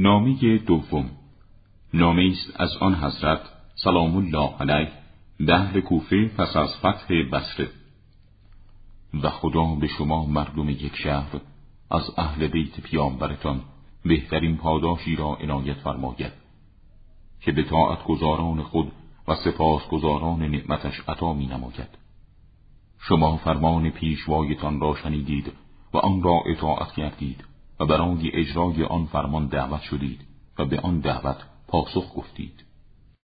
نامه دوم. نامه است از آن حضرت سلام الله علیه به کوفه پس از فتح بصره. و خدا به شما مردم یک شهر از اهل بیت پیامبرتان بهترین پاداشی را عنایت فرماید که به طاعت گذاران خود و سپاس گذاران نعمتش عطا می نماید. شما فرمان پیشوایتان را شنیدید و آن را اطاعت کردید. و برای اجرای آن فرمان دعوت شدید و به آن دعوت پاسخ گفتید.